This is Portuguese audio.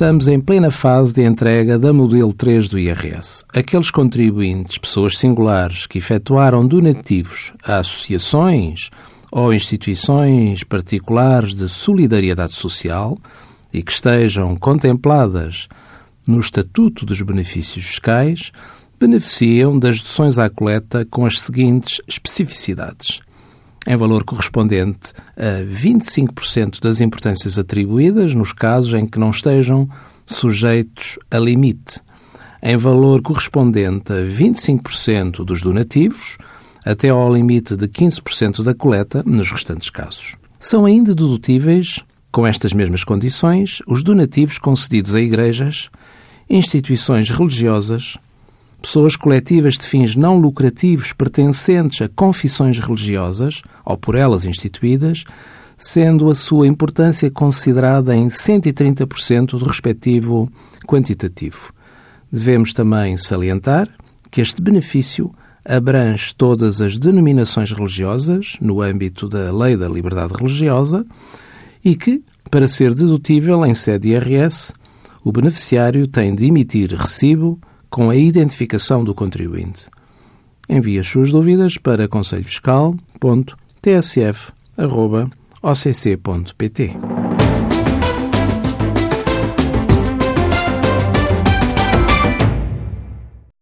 Estamos em plena fase de entrega da modelo 3 do IRS. Aqueles contribuintes, pessoas singulares, que efetuaram donativos a associações ou instituições particulares de solidariedade social e que estejam contempladas no Estatuto dos Benefícios Fiscais, beneficiam das deduções à coleta com as seguintes especificidades em valor correspondente a 25% das importâncias atribuídas nos casos em que não estejam sujeitos a limite, em valor correspondente a 25% dos donativos, até ao limite de 15% da coleta nos restantes casos. São ainda dedutíveis, com estas mesmas condições, os donativos concedidos a igrejas, instituições religiosas, pessoas coletivas de fins não lucrativos pertencentes a confissões religiosas ou por elas instituídas, sendo a sua importância considerada em 130% do respectivo quantitativo. Devemos também salientar que este benefício abrange todas as denominações religiosas no âmbito da Lei da Liberdade Religiosa e que, para ser dedutível em sede IRS, o beneficiário tem de emitir recibo com a identificação do contribuinte. Envie as suas dúvidas para conselhofiscal.tsf.occ.pt.